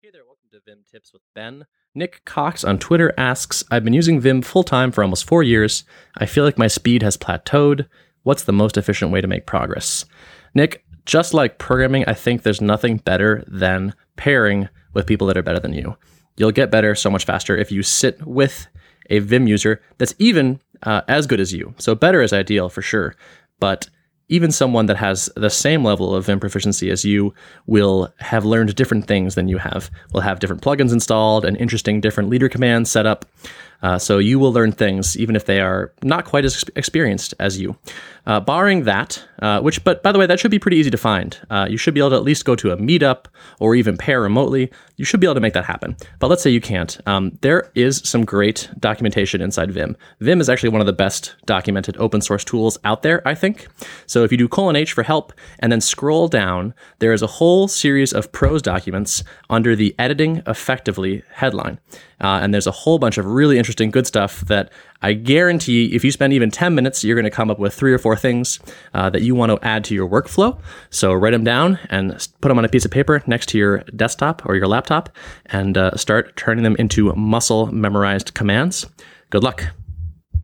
Hey there, welcome to Vim Tips with Ben. Nick Cox on Twitter asks I've been using Vim full time for almost four years. I feel like my speed has plateaued. What's the most efficient way to make progress? Nick, just like programming, I think there's nothing better than pairing with people that are better than you. You'll get better so much faster if you sit with a Vim user that's even uh, as good as you. So, better is ideal for sure. But even someone that has the same level of Vim proficiency as you will have learned different things than you have. Will have different plugins installed and interesting different leader commands set up. Uh, so you will learn things even if they are not quite as experienced as you. Uh, barring that, uh, which, but by the way, that should be pretty easy to find. Uh, you should be able to at least go to a meetup or even pair remotely. You should be able to make that happen. But let's say you can't. Um, there is some great documentation inside Vim. Vim is actually one of the best documented open source tools out there, I think. So if you do colon H for help and then scroll down, there is a whole series of prose documents under the editing effectively headline. Uh, and there's a whole bunch of really interesting, good stuff that I guarantee if you spend even 10 minutes, you're going to come up with three or four things uh, that you want to add to your workflow. So write them down and put them on a piece of paper next to your desktop or your laptop and uh, start turning them into muscle memorized commands. Good luck.